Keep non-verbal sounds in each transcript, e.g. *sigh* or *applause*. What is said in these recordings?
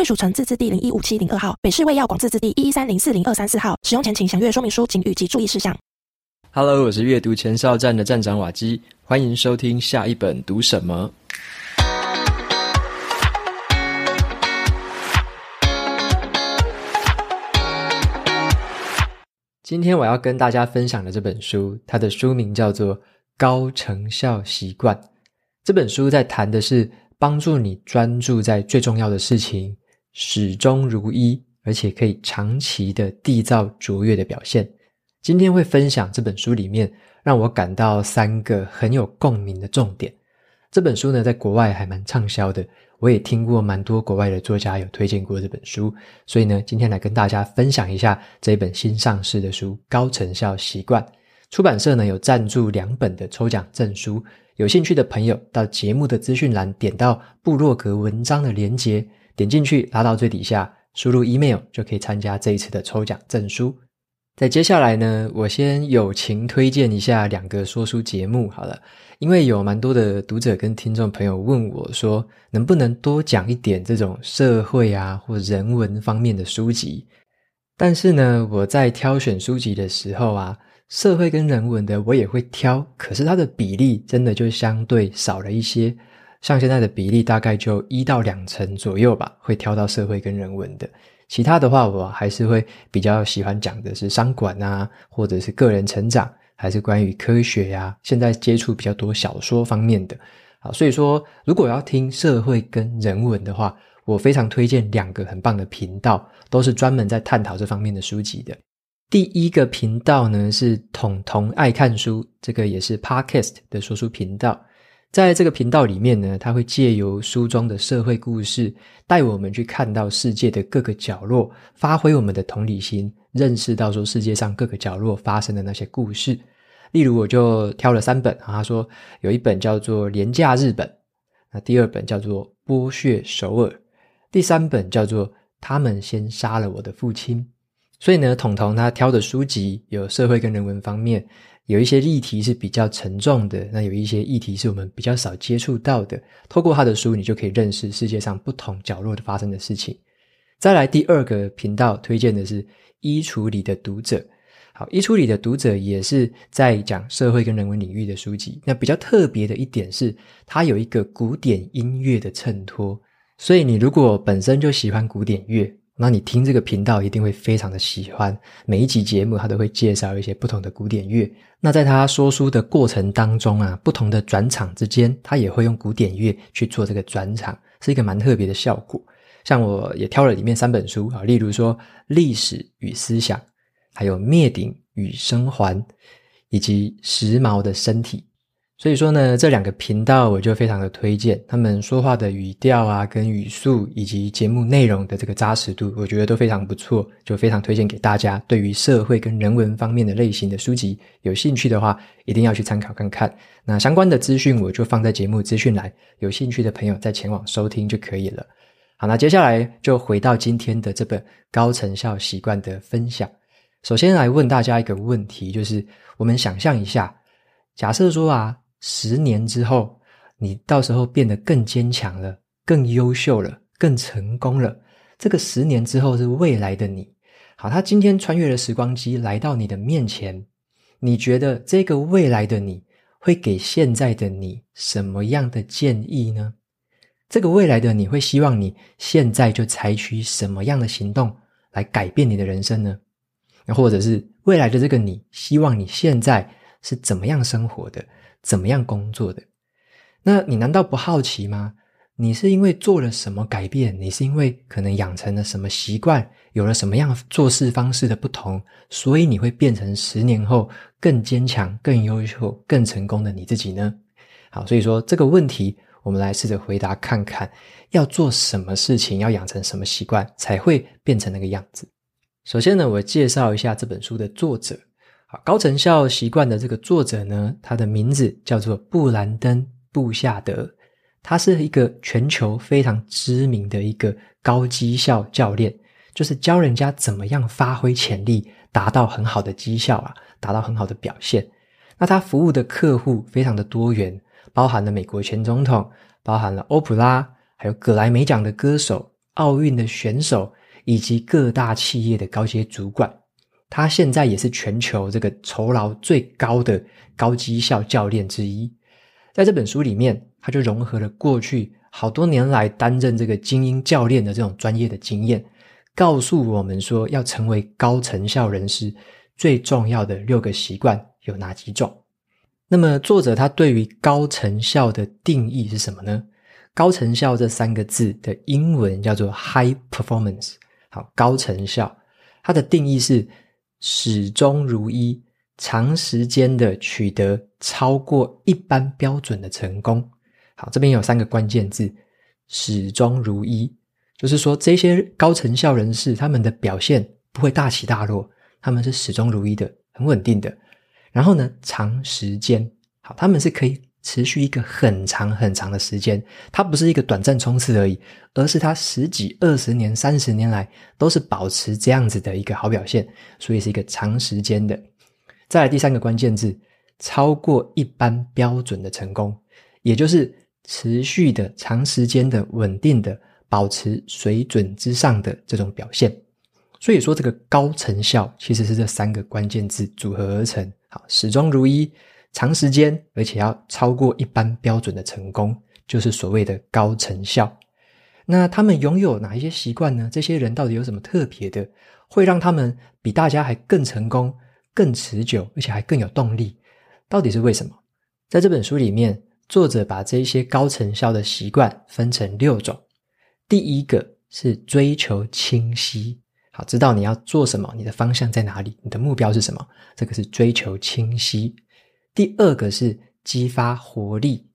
贵属城自治地零一五七零二号，北市卫药广自治地一一三零四零二三四号。使用前请详阅说明书、警语及注意事项。Hello，我是阅读前哨站的站长瓦基，欢迎收听下一本读什么。今天我要跟大家分享的这本书，它的书名叫做《高成效习惯》。这本书在谈的是帮助你专注在最重要的事情。始终如一，而且可以长期的缔造卓越的表现。今天会分享这本书里面让我感到三个很有共鸣的重点。这本书呢，在国外还蛮畅销的，我也听过蛮多国外的作家有推荐过这本书，所以呢，今天来跟大家分享一下这本新上市的书《高成效习惯》。出版社呢有赞助两本的抽奖证书，有兴趣的朋友到节目的资讯栏点到部落格文章的连接。点进去，拉到最底下，输入 email 就可以参加这一次的抽奖证书。在接下来呢，我先友情推荐一下两个说书节目好了，因为有蛮多的读者跟听众朋友问我说，能不能多讲一点这种社会啊或人文方面的书籍？但是呢，我在挑选书籍的时候啊，社会跟人文的我也会挑，可是它的比例真的就相对少了一些。像现在的比例大概就一到两成左右吧，会挑到社会跟人文的。其他的话，我还是会比较喜欢讲的是商管啊，或者是个人成长，还是关于科学呀、啊。现在接触比较多小说方面的。好，所以说如果要听社会跟人文的话，我非常推荐两个很棒的频道，都是专门在探讨这方面的书籍的。第一个频道呢是统统爱看书，这个也是 Podcast 的说书频道。在这个频道里面呢，他会借由书中的社会故事，带我们去看到世界的各个角落，发挥我们的同理心，认识到说世界上各个角落发生的那些故事。例如，我就挑了三本啊，他说有一本叫做《廉价日本》，那第二本叫做《剥削首尔》，第三本叫做《他们先杀了我的父亲》。所以呢，统统他挑的书籍有社会跟人文方面。有一些议题是比较沉重的，那有一些议题是我们比较少接触到的。透过他的书，你就可以认识世界上不同角落的发生的事情。再来第二个频道推荐的是衣橱里的读者。好，衣橱里的读者也是在讲社会跟人文领域的书籍。那比较特别的一点是，它有一个古典音乐的衬托，所以你如果本身就喜欢古典乐。那你听这个频道一定会非常的喜欢，每一集节目他都会介绍一些不同的古典乐。那在他说书的过程当中啊，不同的转场之间，他也会用古典乐去做这个转场，是一个蛮特别的效果。像我也挑了里面三本书啊，例如说《历史与思想》，还有《灭顶与生还》，以及《时髦的身体》。所以说呢，这两个频道我就非常的推荐，他们说话的语调啊、跟语速以及节目内容的这个扎实度，我觉得都非常不错，就非常推荐给大家。对于社会跟人文方面的类型的书籍有兴趣的话，一定要去参考看看。那相关的资讯我就放在节目资讯栏，有兴趣的朋友再前往收听就可以了。好，那接下来就回到今天的这本高成效习惯的分享。首先来问大家一个问题，就是我们想象一下，假设说啊。十年之后，你到时候变得更坚强了，更优秀了，更成功了。这个十年之后是未来的你。好，他今天穿越了时光机来到你的面前，你觉得这个未来的你会给现在的你什么样的建议呢？这个未来的你会希望你现在就采取什么样的行动来改变你的人生呢？那或者是未来的这个你希望你现在是怎么样生活的？怎么样工作的？那你难道不好奇吗？你是因为做了什么改变？你是因为可能养成了什么习惯，有了什么样做事方式的不同，所以你会变成十年后更坚强、更优秀、更成功的你自己呢？好，所以说这个问题我们来试着回答看看，要做什么事情，要养成什么习惯，才会变成那个样子。首先呢，我介绍一下这本书的作者。啊，高成效习惯的这个作者呢，他的名字叫做布兰登·布夏德，他是一个全球非常知名的一个高绩效教练，就是教人家怎么样发挥潜力，达到很好的绩效啊，达到很好的表现。那他服务的客户非常的多元，包含了美国前总统，包含了欧普拉，还有葛莱美奖的歌手、奥运的选手，以及各大企业的高阶主管。他现在也是全球这个酬劳最高的高绩效教练之一。在这本书里面，他就融合了过去好多年来担任这个精英教练的这种专业的经验，告诉我们说，要成为高成效人士最重要的六个习惯有哪几种。那么，作者他对于高成效的定义是什么呢？高成效这三个字的英文叫做 high performance。好，高成效，它的定义是。始终如一，长时间的取得超过一般标准的成功。好，这边有三个关键字：始终如一，就是说这些高成效人士他们的表现不会大起大落，他们是始终如一的，很稳定的。然后呢，长时间，好，他们是可以。持续一个很长很长的时间，它不是一个短暂冲刺而已，而是它十几、二十年、三十年来都是保持这样子的一个好表现，所以是一个长时间的。再来第三个关键字，超过一般标准的成功，也就是持续的、长时间的、稳定的保持水准之上的这种表现。所以说，这个高成效其实是这三个关键字组合而成。好，始终如一。长时间，而且要超过一般标准的成功，就是所谓的高成效。那他们拥有哪一些习惯呢？这些人到底有什么特别的，会让他们比大家还更成功、更持久，而且还更有动力？到底是为什么？在这本书里面，作者把这些高成效的习惯分成六种。第一个是追求清晰，好，知道你要做什么，你的方向在哪里，你的目标是什么，这个是追求清晰。第二个是激发活力，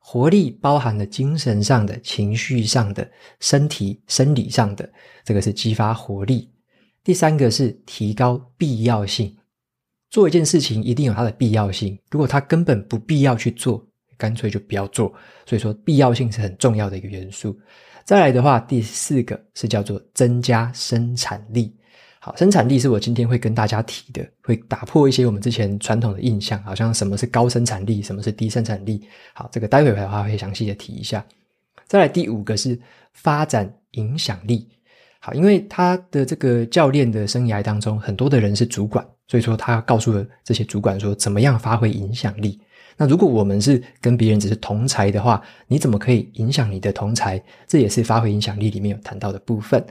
活力包含了精神上的、情绪上的、身体生理上的，这个是激发活力。第三个是提高必要性，做一件事情一定有它的必要性，如果它根本不必要去做，干脆就不要做。所以说必要性是很重要的一个元素。再来的话，第四个是叫做增加生产力。好，生产力是我今天会跟大家提的，会打破一些我们之前传统的印象，好像什么是高生产力，什么是低生产力。好，这个待会的话会详细的提一下。再来第五个是发展影响力。好，因为他的这个教练的生涯当中，很多的人是主管，所以说他告诉了这些主管说，怎么样发挥影响力。那如果我们是跟别人只是同才的话，你怎么可以影响你的同才？这也是发挥影响力里面有谈到的部分。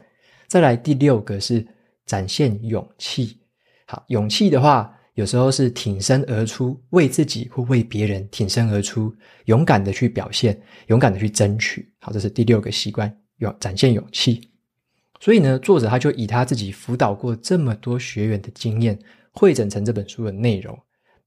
再来第六个是。展现勇气，好，勇气的话，有时候是挺身而出，为自己或为别人挺身而出，勇敢的去表现，勇敢的去争取，好，这是第六个习惯，要展现勇气。所以呢，作者他就以他自己辅导过这么多学员的经验，汇整成这本书的内容。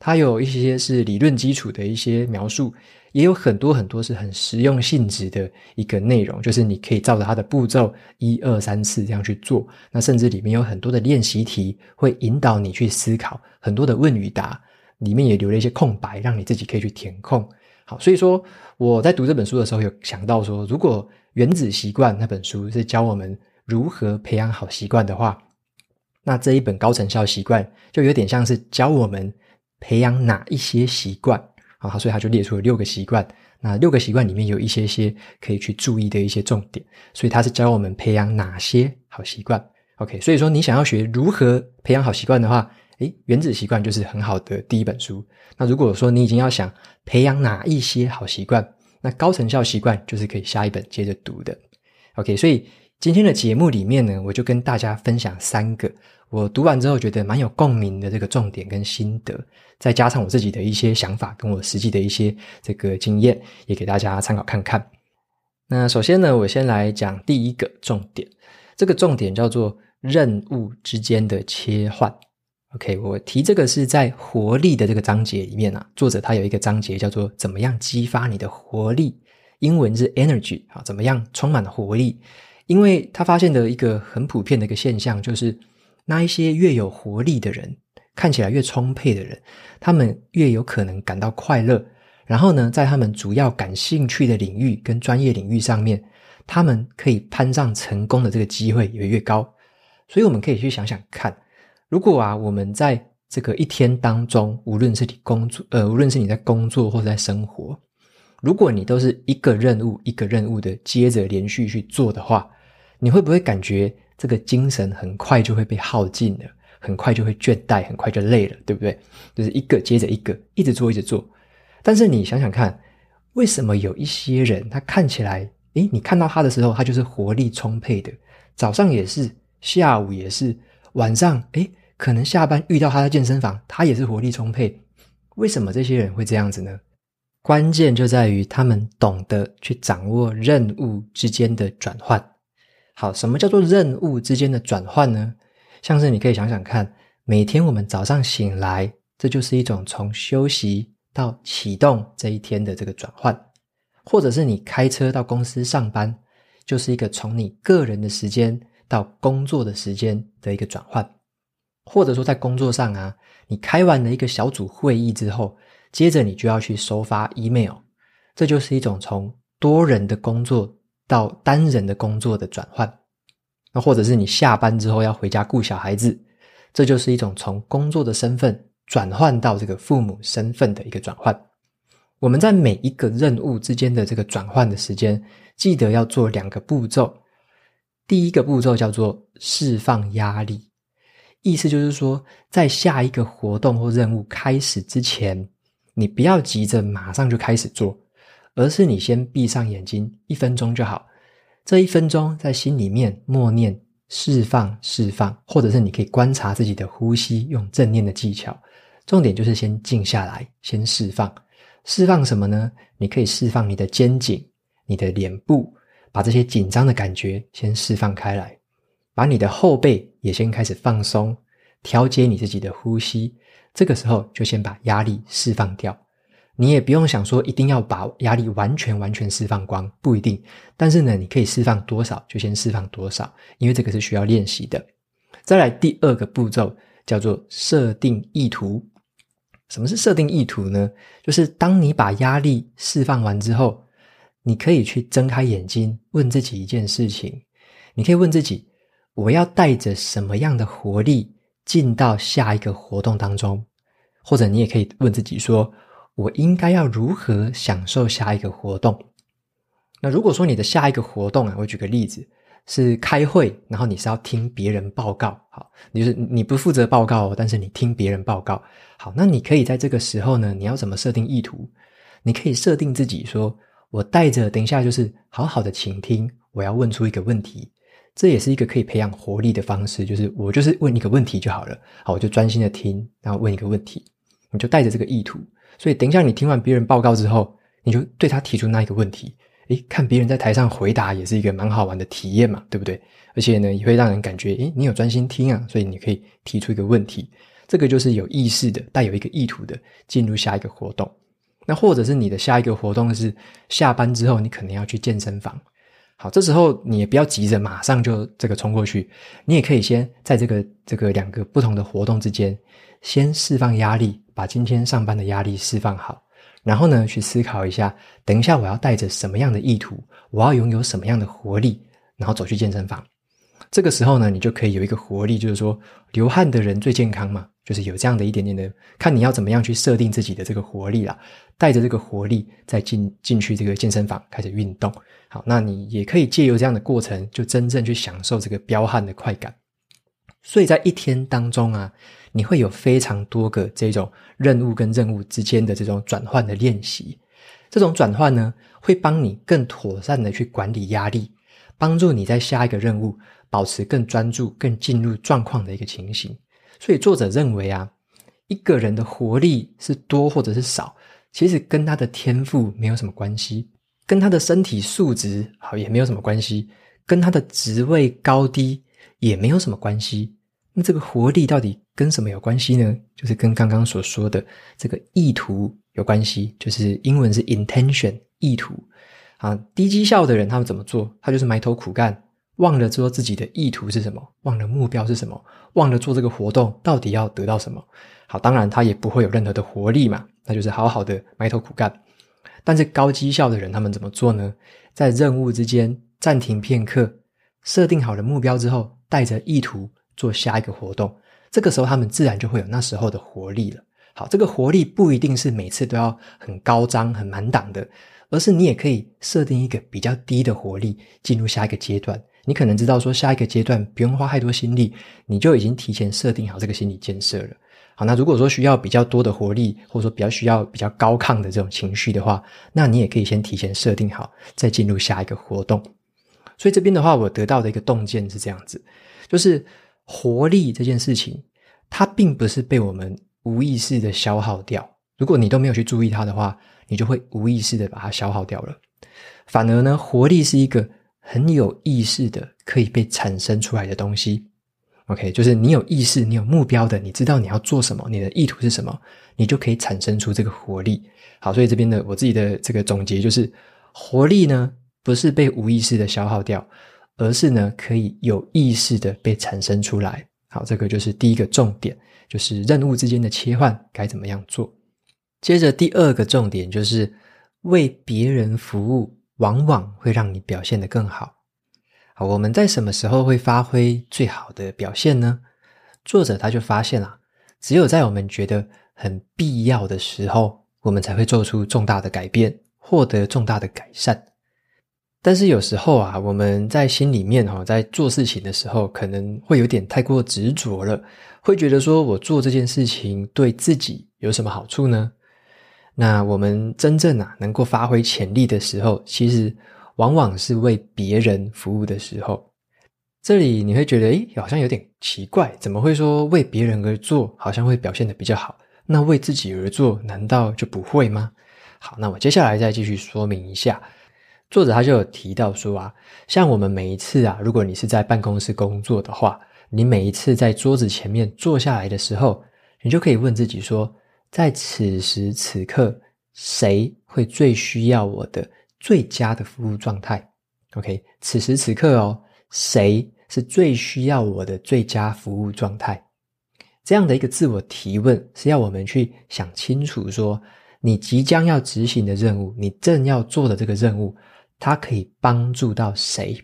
他有一些是理论基础的一些描述，也有很多很多是很实用性质的一个内容，就是你可以照着它的步骤一二三四这样去做。那甚至里面有很多的练习题，会引导你去思考，很多的问与答，里面也留了一些空白，让你自己可以去填空。好，所以说我在读这本书的时候，有想到说，如果《原子习惯》那本书是教我们如何培养好习惯的话，那这一本高成效习惯就有点像是教我们。培养哪一些习惯啊？所以他就列出了六个习惯。那六个习惯里面有一些些可以去注意的一些重点，所以他是教我们培养哪些好习惯。OK，所以说你想要学如何培养好习惯的话，诶，原子习惯就是很好的第一本书。那如果说你已经要想培养哪一些好习惯，那高成效习惯就是可以下一本接着读的。OK，所以今天的节目里面呢，我就跟大家分享三个。我读完之后觉得蛮有共鸣的这个重点跟心得，再加上我自己的一些想法跟我实际的一些这个经验，也给大家参考看看。那首先呢，我先来讲第一个重点，这个重点叫做任务之间的切换。OK，我提这个是在活力的这个章节里面啊，作者他有一个章节叫做怎么样激发你的活力，英文是 energy 啊，怎么样充满活力？因为他发现的一个很普遍的一个现象，就是那一些越有活力的人，看起来越充沛的人，他们越有可能感到快乐。然后呢，在他们主要感兴趣的领域跟专业领域上面，他们可以攀上成功的这个机会也越高。所以我们可以去想想看，如果啊，我们在这个一天当中，无论是你工作，呃，无论是你在工作或者在生活，如果你都是一个任务一个任务的接着连续去做的话，你会不会感觉这个精神很快就会被耗尽了，很快就会倦怠，很快就累了，对不对？就是一个接着一个，一直做一直做。但是你想想看，为什么有一些人他看起来，诶，你看到他的时候，他就是活力充沛的，早上也是，下午也是，晚上，诶。可能下班遇到他在健身房，他也是活力充沛。为什么这些人会这样子呢？关键就在于他们懂得去掌握任务之间的转换。好，什么叫做任务之间的转换呢？像是你可以想想看，每天我们早上醒来，这就是一种从休息到启动这一天的这个转换；或者是你开车到公司上班，就是一个从你个人的时间到工作的时间的一个转换。或者说在工作上啊，你开完了一个小组会议之后，接着你就要去收发 email，这就是一种从多人的工作到单人的工作的转换。那或者是你下班之后要回家顾小孩子，这就是一种从工作的身份转换到这个父母身份的一个转换。我们在每一个任务之间的这个转换的时间，记得要做两个步骤。第一个步骤叫做释放压力。意思就是说，在下一个活动或任务开始之前，你不要急着马上就开始做，而是你先闭上眼睛一分钟就好。这一分钟在心里面默念“释放，释放”，或者是你可以观察自己的呼吸，用正念的技巧。重点就是先静下来，先释放。释放什么呢？你可以释放你的肩颈、你的脸部，把这些紧张的感觉先释放开来。把你的后背也先开始放松，调节你自己的呼吸。这个时候就先把压力释放掉。你也不用想说一定要把压力完全完全释放光，不一定。但是呢，你可以释放多少就先释放多少，因为这个是需要练习的。再来第二个步骤叫做设定意图。什么是设定意图呢？就是当你把压力释放完之后，你可以去睁开眼睛，问自己一件事情。你可以问自己。我要带着什么样的活力进到下一个活动当中？或者你也可以问自己说：我应该要如何享受下一个活动？那如果说你的下一个活动啊，我举个例子是开会，然后你是要听别人报告，好，你是你不负责报告，但是你听别人报告，好，那你可以在这个时候呢，你要怎么设定意图？你可以设定自己说：我带着等一下就是好好的倾听，我要问出一个问题。这也是一个可以培养活力的方式，就是我就是问一个问题就好了，好，我就专心的听，然后问一个问题，你就带着这个意图，所以等一下你听完别人报告之后，你就对他提出那一个问题，诶，看别人在台上回答也是一个蛮好玩的体验嘛，对不对？而且呢，也会让人感觉，诶，你有专心听啊，所以你可以提出一个问题，这个就是有意识的，带有一个意图的进入下一个活动。那或者是你的下一个活动是下班之后，你可能要去健身房。好，这时候你也不要急着马上就这个冲过去，你也可以先在这个这个两个不同的活动之间，先释放压力，把今天上班的压力释放好，然后呢，去思考一下，等一下我要带着什么样的意图，我要拥有什么样的活力，然后走去健身房。这个时候呢，你就可以有一个活力，就是说流汗的人最健康嘛，就是有这样的一点点的，看你要怎么样去设定自己的这个活力啦，带着这个活力再进进去这个健身房开始运动。好，那你也可以借由这样的过程，就真正去享受这个飙汗的快感。所以在一天当中啊，你会有非常多个这种任务跟任务之间的这种转换的练习，这种转换呢，会帮你更妥善的去管理压力，帮助你在下一个任务。保持更专注、更进入状况的一个情形，所以作者认为啊，一个人的活力是多或者是少，其实跟他的天赋没有什么关系，跟他的身体素质好也没有什么关系，跟他的职位高低也没有什么关系。那这个活力到底跟什么有关系呢？就是跟刚刚所说的这个意图有关系，就是英文是 intention，意图。啊，低绩效的人他们怎么做？他就是埋头苦干，忘了说自己的意图是什么，忘了目标是什么，忘了做这个活动到底要得到什么。好，当然他也不会有任何的活力嘛，那就是好好的埋头苦干。但是高绩效的人他们怎么做呢？在任务之间暂停片刻，设定好了目标之后，带着意图做下一个活动。这个时候他们自然就会有那时候的活力了。好，这个活力不一定是每次都要很高张、很满档的。而是你也可以设定一个比较低的活力，进入下一个阶段。你可能知道说下一个阶段不用花太多心力，你就已经提前设定好这个心理建设了。好，那如果说需要比较多的活力，或者说比较需要比较高亢的这种情绪的话，那你也可以先提前设定好，再进入下一个活动。所以这边的话，我得到的一个洞见是这样子，就是活力这件事情，它并不是被我们无意识的消耗掉。如果你都没有去注意它的话，你就会无意识的把它消耗掉了。反而呢，活力是一个很有意识的可以被产生出来的东西。OK，就是你有意识、你有目标的，你知道你要做什么，你的意图是什么，你就可以产生出这个活力。好，所以这边的我自己的这个总结就是，活力呢不是被无意识的消耗掉，而是呢可以有意识的被产生出来。好，这个就是第一个重点，就是任务之间的切换该怎么样做。接着第二个重点就是为别人服务，往往会让你表现得更好。好，我们在什么时候会发挥最好的表现呢？作者他就发现了，只有在我们觉得很必要的时候，我们才会做出重大的改变，获得重大的改善。但是有时候啊，我们在心里面哈，在做事情的时候，可能会有点太过执着了，会觉得说我做这件事情对自己有什么好处呢？那我们真正啊能够发挥潜力的时候，其实往往是为别人服务的时候。这里你会觉得，诶，好像有点奇怪，怎么会说为别人而做，好像会表现得比较好？那为自己而做，难道就不会吗？好，那我接下来再继续说明一下。作者他就有提到说啊，像我们每一次啊，如果你是在办公室工作的话，你每一次在桌子前面坐下来的时候，你就可以问自己说，在此时此刻，谁会最需要我的最佳的服务状态？OK，此时此刻哦，谁是最需要我的最佳服务状态？这样的一个自我提问，是要我们去想清楚说，你即将要执行的任务，你正要做的这个任务，它可以帮助到谁？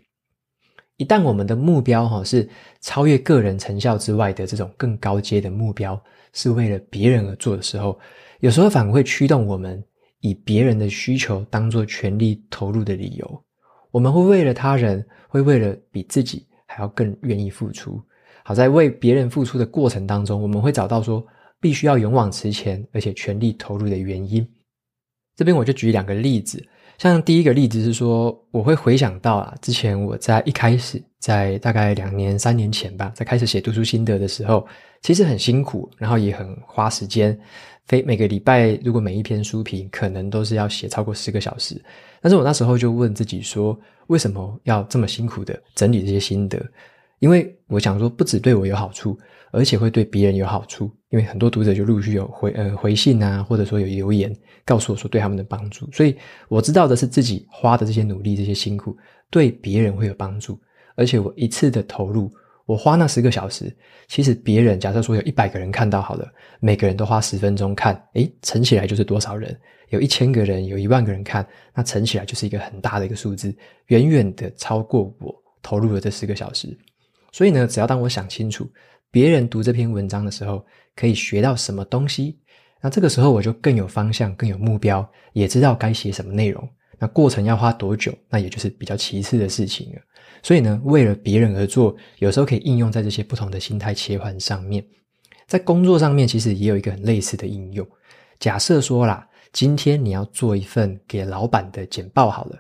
一旦我们的目标哈是超越个人成效之外的这种更高阶的目标。是为了别人而做的时候，有时候反而会驱动我们以别人的需求当做全力投入的理由。我们会为了他人，会为了比自己还要更愿意付出。好，在为别人付出的过程当中，我们会找到说必须要勇往直前，而且全力投入的原因。这边我就举两个例子。像第一个例子是说，我会回想到啊，之前我在一开始，在大概两年、三年前吧，在开始写读书心得的时候，其实很辛苦，然后也很花时间。非每个礼拜，如果每一篇书评，可能都是要写超过十个小时。但是我那时候就问自己说，为什么要这么辛苦的整理这些心得？因为我想说，不只对我有好处，而且会对别人有好处。因为很多读者就陆续有回呃回信啊，或者说有留言告诉我说对他们的帮助。所以我知道的是自己花的这些努力、这些辛苦，对别人会有帮助。而且我一次的投入，我花那十个小时，其实别人假设说有一百个人看到好了，每个人都花十分钟看，诶，乘起来就是多少人？有一千个人，有一万个人看，那乘起来就是一个很大的一个数字，远远的超过我投入了这十个小时。所以呢，只要当我想清楚别人读这篇文章的时候可以学到什么东西，那这个时候我就更有方向、更有目标，也知道该写什么内容。那过程要花多久，那也就是比较其次的事情了。所以呢，为了别人而做，有时候可以应用在这些不同的心态切换上面。在工作上面，其实也有一个很类似的应用。假设说啦，今天你要做一份给老板的简报，好了，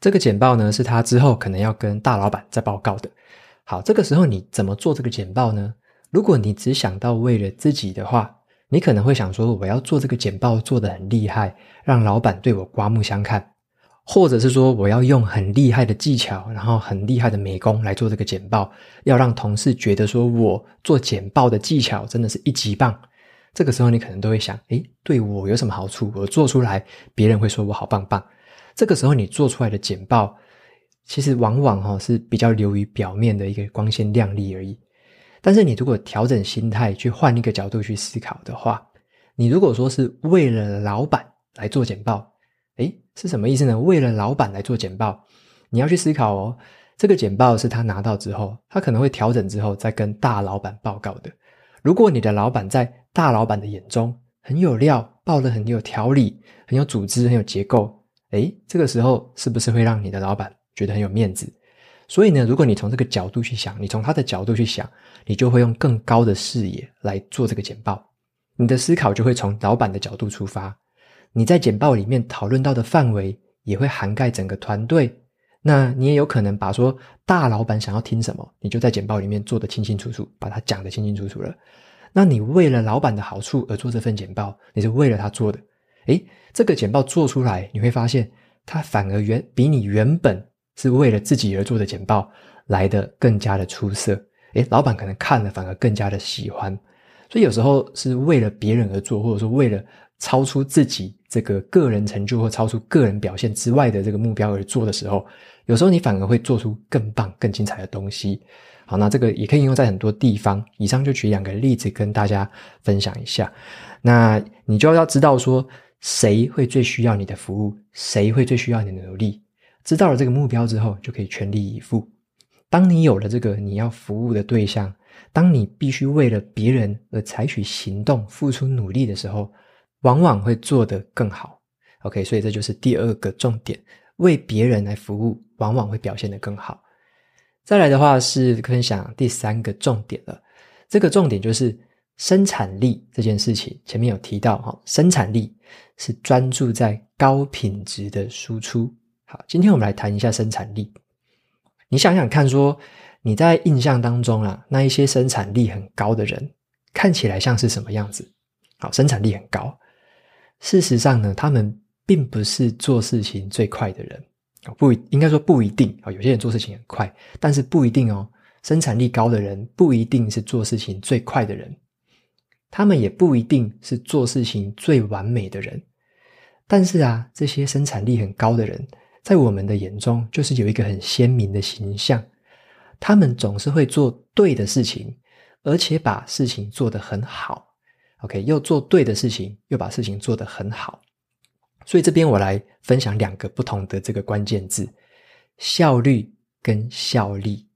这个简报呢是他之后可能要跟大老板再报告的。好，这个时候你怎么做这个简报呢？如果你只想到为了自己的话，你可能会想说，我要做这个简报做得很厉害，让老板对我刮目相看，或者是说我要用很厉害的技巧，然后很厉害的美工来做这个简报，要让同事觉得说我做简报的技巧真的是一级棒。这个时候你可能都会想，诶，对我有什么好处？我做出来，别人会说我好棒棒。这个时候你做出来的简报，其实往往哈是比较流于表面的一个光鲜亮丽而已。但是你如果调整心态，去换一个角度去思考的话，你如果说是为了老板来做简报，诶，是什么意思呢？为了老板来做简报，你要去思考哦，这个简报是他拿到之后，他可能会调整之后再跟大老板报告的。如果你的老板在大老板的眼中很有料，报得很有条理，很有组织，很有结构，诶，这个时候是不是会让你的老板觉得很有面子？所以呢，如果你从这个角度去想，你从他的角度去想，你就会用更高的视野来做这个简报。你的思考就会从老板的角度出发，你在简报里面讨论到的范围也会涵盖整个团队。那你也有可能把说大老板想要听什么，你就在简报里面做得清清楚楚，把它讲得清清楚楚了。那你为了老板的好处而做这份简报，你是为了他做的。诶，这个简报做出来，你会发现它反而原比你原本是为了自己而做的简报来得更加的出色。诶，老板可能看了反而更加的喜欢。所以有时候是为了别人而做，或者说为了超出自己这个个人成就或超出个人表现之外的这个目标而做的时候，有时候你反而会做出更棒、更精彩的东西。好，那这个也可以应用在很多地方。以上就举两个例子跟大家分享一下。那你就要知道说，谁会最需要你的服务，谁会最需要你的努力。知道了这个目标之后，就可以全力以赴。当你有了这个你要服务的对象。当你必须为了别人而采取行动、付出努力的时候，往往会做得更好。OK，所以这就是第二个重点：为别人来服务，往往会表现得更好。再来的话是分享第三个重点了。这个重点就是生产力这件事情。前面有提到哈，生产力是专注在高品质的输出。好，今天我们来谈一下生产力。你想想看，说。你在印象当中啊，那一些生产力很高的人，看起来像是什么样子？好，生产力很高。事实上呢，他们并不是做事情最快的人啊。不，应该说不一定啊。有些人做事情很快，但是不一定哦。生产力高的人不一定是做事情最快的人，他们也不一定是做事情最完美的人。但是啊，这些生产力很高的人，在我们的眼中，就是有一个很鲜明的形象。他们总是会做对的事情，而且把事情做得很好。OK，又做对的事情，又把事情做得很好。所以这边我来分享两个不同的这个关键字：效率跟效力。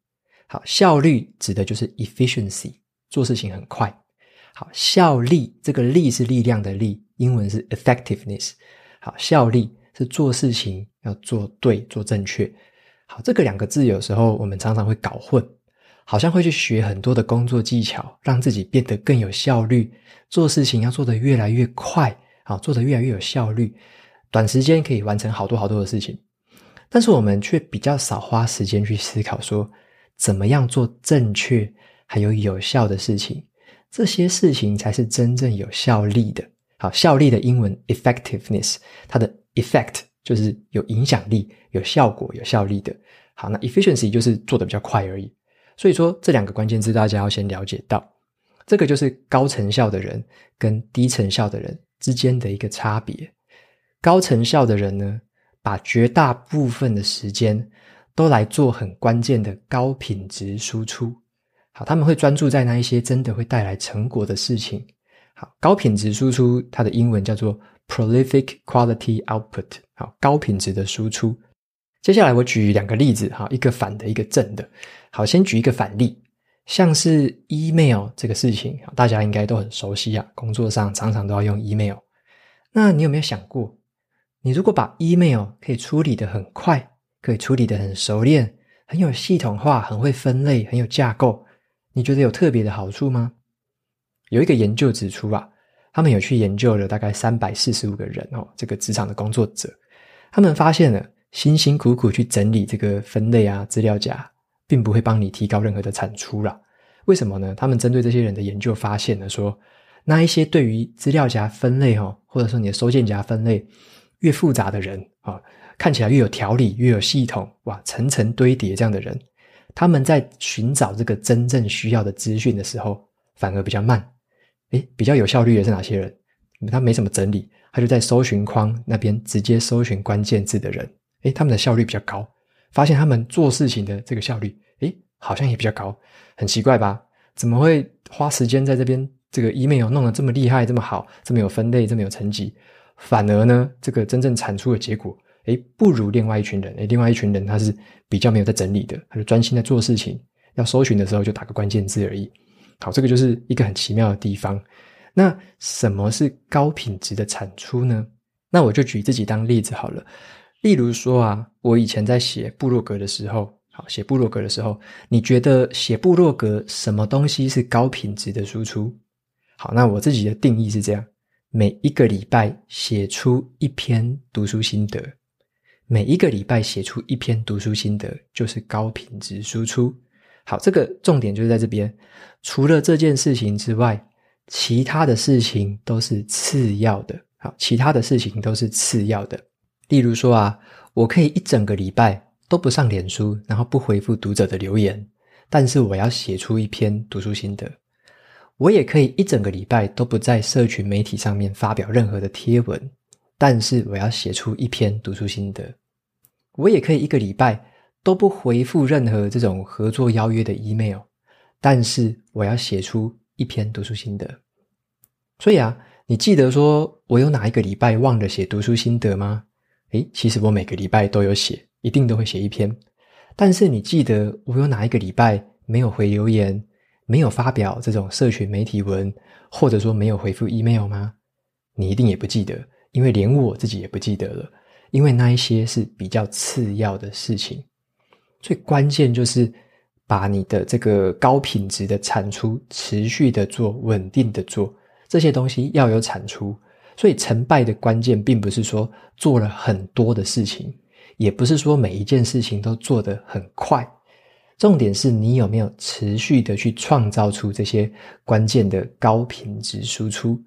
好，效率指的就是 efficiency，做事情很快。好，效力，这个力是力量的力，英文是 effectiveness。好，效力是做事情要做对，做正确。好，这个两个字有时候我们常常会搞混，好像会去学很多的工作技巧，让自己变得更有效率，做事情要做得越来越快，好，做得越来越有效率，短时间可以完成好多好多的事情。但是我们却比较少花时间去思考说，怎么样做正确还有有效的事情，这些事情才是真正有效力的。好，效力的英文 effectiveness，它的 effect。就是有影响力、有效果、有效力的。好，那 efficiency 就是做得比较快而已。所以说，这两个关键字大家要先了解到，这个就是高成效的人跟低成效的人之间的一个差别。高成效的人呢，把绝大部分的时间都来做很关键的高品质输出。好，他们会专注在那一些真的会带来成果的事情。好，高品质输出，它的英文叫做 prolific quality output。好，高品质的输出。接下来我举两个例子，哈，一个反的，一个正的。好，先举一个反例，像是 email 这个事情，大家应该都很熟悉啊，工作上常常都要用 email。那你有没有想过，你如果把 email 可以处理得很快，可以处理得很熟练，很有系统化，很会分类，很有架构，你觉得有特别的好处吗？有一个研究指出啊，他们有去研究了大概三百四十五个人哦，这个职场的工作者。他们发现了，辛辛苦苦去整理这个分类啊资料夹，并不会帮你提高任何的产出啦。为什么呢？他们针对这些人的研究发现了说，那一些对于资料夹分类哈，或者说你的收件夹分类越复杂的人啊，看起来越有条理、越有系统，哇，层层堆叠这样的人，他们在寻找这个真正需要的资讯的时候，反而比较慢。诶，比较有效率的是哪些人？他没什么整理。他就在搜寻框那边直接搜寻关键字的人，诶，他们的效率比较高，发现他们做事情的这个效率，诶，好像也比较高，很奇怪吧？怎么会花时间在这边这个 email 弄得这么厉害、这么好、这么有分类、这么有层级，反而呢，这个真正产出的结果，诶，不如另外一群人。诶，另外一群人他是比较没有在整理的，他就专心在做事情，要搜寻的时候就打个关键字而已。好，这个就是一个很奇妙的地方。那什么是高品质的产出呢？那我就举自己当例子好了。例如说啊，我以前在写部落格的时候，好，写部落格的时候，你觉得写部落格什么东西是高品质的输出？好，那我自己的定义是这样：每一个礼拜写出一篇读书心得，每一个礼拜写出一篇读书心得，就是高品质输出。好，这个重点就是在这边。除了这件事情之外。其他的事情都是次要的，好，其他的事情都是次要的。例如说啊，我可以一整个礼拜都不上脸书，然后不回复读者的留言，但是我要写出一篇读书心得。我也可以一整个礼拜都不在社群媒体上面发表任何的贴文，但是我要写出一篇读书心得。我也可以一个礼拜都不回复任何这种合作邀约的 email，但是我要写出。一篇读书心得，所以啊，你记得说我有哪一个礼拜忘了写读书心得吗？诶，其实我每个礼拜都有写，一定都会写一篇。但是你记得我有哪一个礼拜没有回留言，没有发表这种社群媒体文，或者说没有回复 email 吗？你一定也不记得，因为连我自己也不记得了，因为那一些是比较次要的事情。最关键就是。把你的这个高品质的产出持续的做，稳定的做，这些东西要有产出。所以成败的关键，并不是说做了很多的事情，也不是说每一件事情都做得很快。重点是你有没有持续的去创造出这些关键的高品质输出。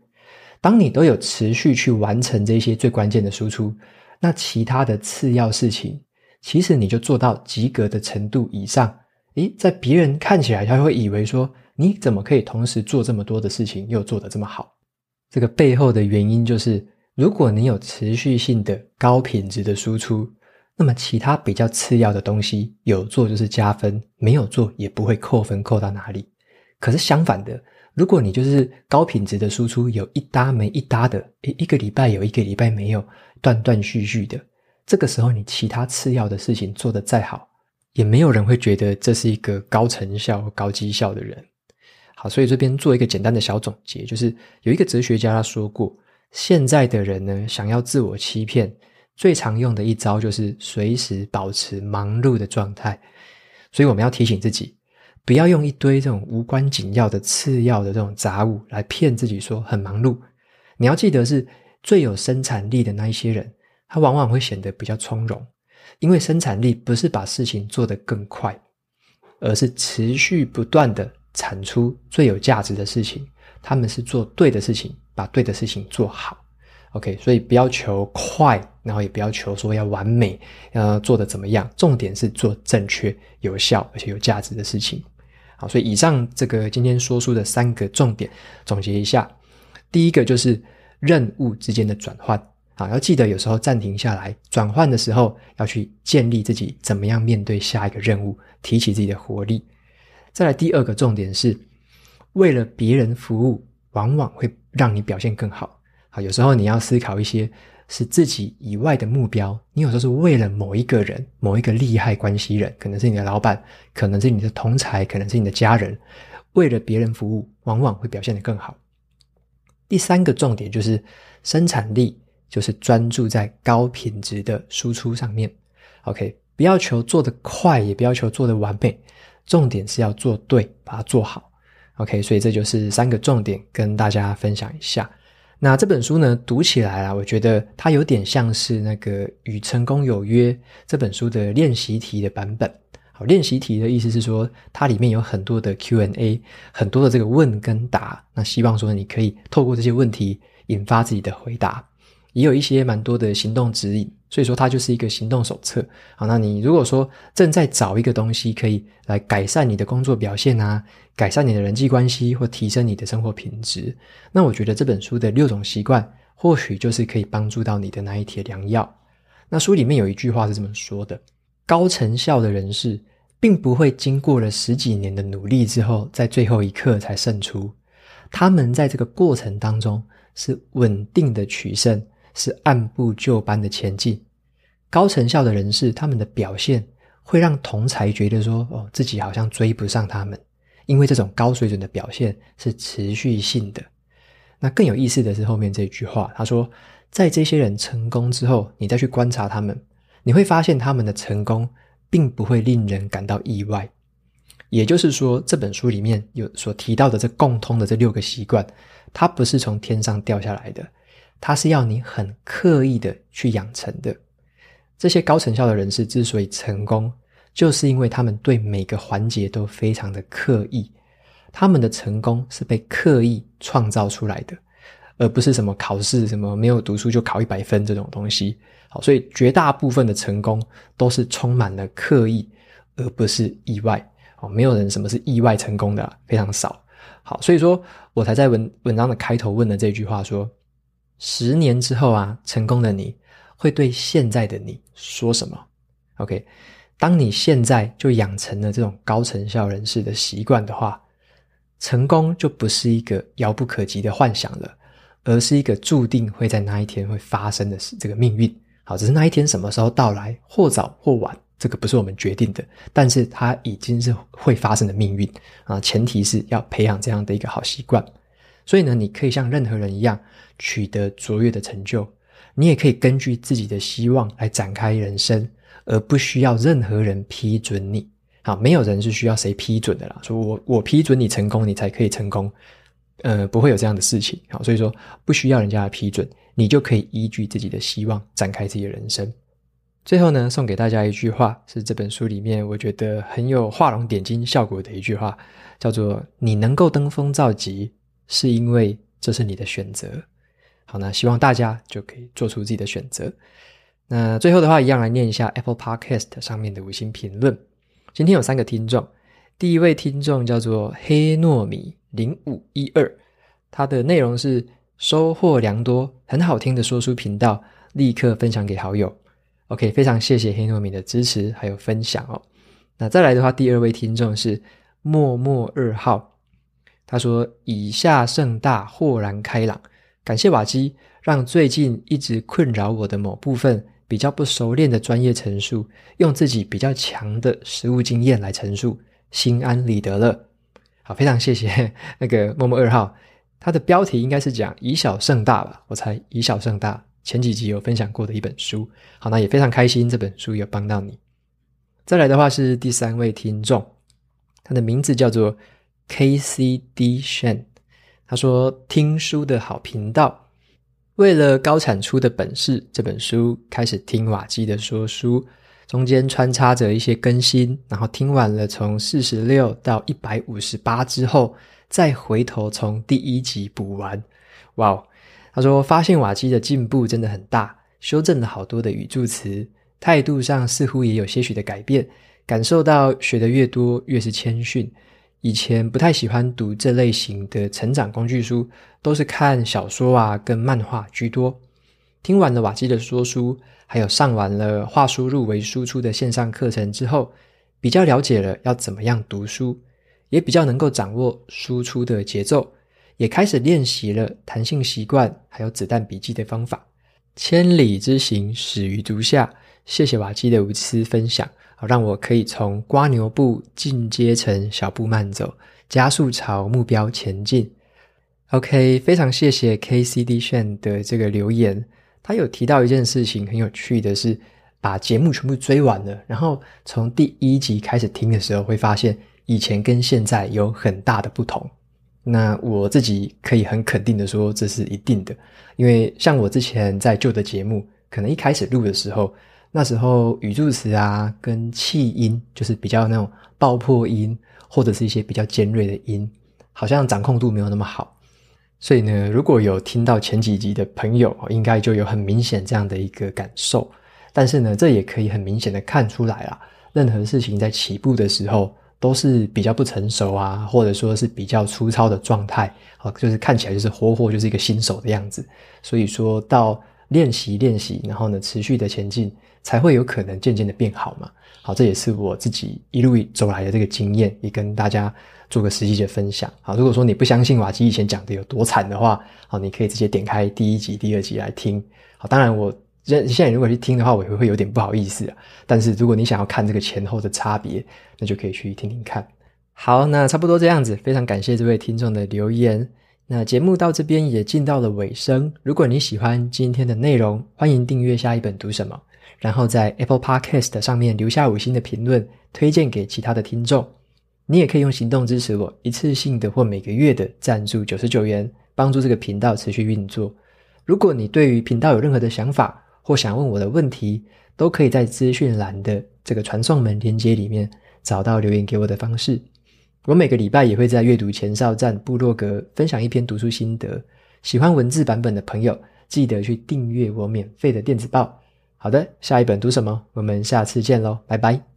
当你都有持续去完成这些最关键的输出，那其他的次要事情，其实你就做到及格的程度以上。诶，在别人看起来，他会以为说，你怎么可以同时做这么多的事情，又做得这么好？这个背后的原因就是，如果你有持续性的高品质的输出，那么其他比较次要的东西有做就是加分，没有做也不会扣分扣到哪里。可是相反的，如果你就是高品质的输出，有一搭没一搭的，一，一个礼拜有一个礼拜没有，断断续续的，这个时候你其他次要的事情做得再好。也没有人会觉得这是一个高成效、高绩效的人。好，所以这边做一个简单的小总结，就是有一个哲学家他说过，现在的人呢，想要自我欺骗，最常用的一招就是随时保持忙碌的状态。所以我们要提醒自己，不要用一堆这种无关紧要的次要的这种杂物来骗自己说很忙碌。你要记得，是最有生产力的那一些人，他往往会显得比较从容。因为生产力不是把事情做得更快，而是持续不断的产出最有价值的事情。他们是做对的事情，把对的事情做好。OK，所以不要求快，然后也不要求说要完美，要做得怎么样。重点是做正确、有效而且有价值的事情。好，所以以上这个今天说书的三个重点，总结一下：第一个就是任务之间的转换。啊，要记得有时候暂停下来，转换的时候要去建立自己怎么样面对下一个任务，提起自己的活力。再来第二个重点是，为了别人服务，往往会让你表现更好。好，有时候你要思考一些是自己以外的目标。你有时候是为了某一个人、某一个利害关系人，可能是你的老板，可能是你的同才，可能是你的家人，为了别人服务，往往会表现得更好。第三个重点就是生产力。就是专注在高品质的输出上面，OK，不要求做得快，也不要求做得完美，重点是要做对，把它做好，OK，所以这就是三个重点跟大家分享一下。那这本书呢，读起来啊，我觉得它有点像是那个《与成功有约》这本书的练习题的版本。好，练习题的意思是说，它里面有很多的 Q&A，很多的这个问跟答，那希望说你可以透过这些问题引发自己的回答。也有一些蛮多的行动指引，所以说它就是一个行动手册。好，那你如果说正在找一个东西可以来改善你的工作表现啊，改善你的人际关系或提升你的生活品质，那我觉得这本书的六种习惯或许就是可以帮助到你的那一帖良药。那书里面有一句话是这么说的：高成效的人士，并不会经过了十几年的努力之后，在最后一刻才胜出。他们在这个过程当中是稳定的取胜，是按部就班的前进。高成效的人士，他们的表现会让同才觉得说：“哦，自己好像追不上他们。”因为这种高水准的表现是持续性的。那更有意思的是后面这句话，他说：“在这些人成功之后，你再去观察他们，你会发现他们的成功并不会令人感到意外。”也就是说，这本书里面有所提到的这共通的这六个习惯，它不是从天上掉下来的，它是要你很刻意的去养成的。这些高成效的人士之所以成功，就是因为他们对每个环节都非常的刻意，他们的成功是被刻意创造出来的，而不是什么考试什么没有读书就考一百分这种东西。好，所以绝大部分的成功都是充满了刻意，而不是意外。哦，没有人什么是意外成功的，非常少。好，所以说我才在文文章的开头问了这句话说：十年之后啊，成功的你。会对现在的你说什么？OK，当你现在就养成了这种高成效人士的习惯的话，成功就不是一个遥不可及的幻想了，而是一个注定会在那一天会发生的这个命运。好，只是那一天什么时候到来，或早或晚，这个不是我们决定的，但是它已经是会发生的命运啊。前提是要培养这样的一个好习惯。所以呢，你可以像任何人一样取得卓越的成就。你也可以根据自己的希望来展开人生，而不需要任何人批准你。好，没有人是需要谁批准的啦。说我我批准你成功，你才可以成功。呃，不会有这样的事情。好，所以说不需要人家的批准，你就可以依据自己的希望展开自己的人生。最后呢，送给大家一句话，是这本书里面我觉得很有画龙点睛效果的一句话，叫做“你能够登峰造极，是因为这是你的选择。”好，那希望大家就可以做出自己的选择。那最后的话，一样来念一下 Apple Podcast 上面的五星评论。今天有三个听众，第一位听众叫做黑糯米零五一二，他的内容是收获良多，很好听的说书频道，立刻分享给好友。OK，非常谢谢黑糯米的支持还有分享哦。那再来的话，第二位听众是默默二号，他说以下盛大，豁然开朗。感谢瓦基，让最近一直困扰我的某部分比较不熟练的专业陈述，用自己比较强的实务经验来陈述，心安理得了。好，非常谢谢 *laughs* 那个默默二号，他的标题应该是讲以小胜大吧？我猜以小胜大，前几集有分享过的一本书。好，那也非常开心这本书有帮到你。再来的话是第三位听众，他的名字叫做 KCD Shen。他说：“听书的好频道，为了高产出的本事，这本书开始听瓦基的说书，中间穿插着一些更新，然后听完了从四十六到一百五十八之后，再回头从第一集补完。哇哦！他说发现瓦基的进步真的很大，修正了好多的语助词，态度上似乎也有些许的改变，感受到学得越多，越是谦逊。”以前不太喜欢读这类型的成长工具书，都是看小说啊跟漫画居多。听完了瓦基的说书，还有上完了化输入为输出的线上课程之后，比较了解了要怎么样读书，也比较能够掌握输出的节奏，也开始练习了弹性习惯还有子弹笔记的方法。千里之行，始于足下。谢谢瓦基的无私分享。好，让我可以从蜗牛步进阶成小步慢走，加速朝目标前进。OK，非常谢谢 KCD Shen 的这个留言。他有提到一件事情很有趣的是，把节目全部追完了，然后从第一集开始听的时候，会发现以前跟现在有很大的不同。那我自己可以很肯定的说，这是一定的，因为像我之前在旧的节目，可能一开始录的时候。那时候语助词啊，跟气音就是比较那种爆破音，或者是一些比较尖锐的音，好像掌控度没有那么好。所以呢，如果有听到前几集的朋友，应该就有很明显这样的一个感受。但是呢，这也可以很明显的看出来啦，任何事情在起步的时候都是比较不成熟啊，或者说是比较粗糙的状态，啊，就是看起来就是活活就是一个新手的样子。所以说到练习练习，然后呢持续的前进，才会有可能渐渐的变好嘛。好，这也是我自己一路走来的这个经验，也跟大家做个实际的分享。好，如果说你不相信瓦基以前讲的有多惨的话，好，你可以直接点开第一集、第二集来听。好，当然我。现现在如果去听的话，我也会有点不好意思啊。但是如果你想要看这个前后的差别，那就可以去听听看。好，那差不多这样子，非常感谢这位听众的留言。那节目到这边也进到了尾声。如果你喜欢今天的内容，欢迎订阅下一本读什么，然后在 Apple Podcast 上面留下五星的评论，推荐给其他的听众。你也可以用行动支持我，一次性的或每个月的赞助九十九元，帮助这个频道持续运作。如果你对于频道有任何的想法，或想问我的问题，都可以在资讯栏的这个传送门连接里面找到留言给我的方式。我每个礼拜也会在阅读前哨站部落格分享一篇读书心得，喜欢文字版本的朋友记得去订阅我免费的电子报。好的，下一本读什么？我们下次见喽，拜拜。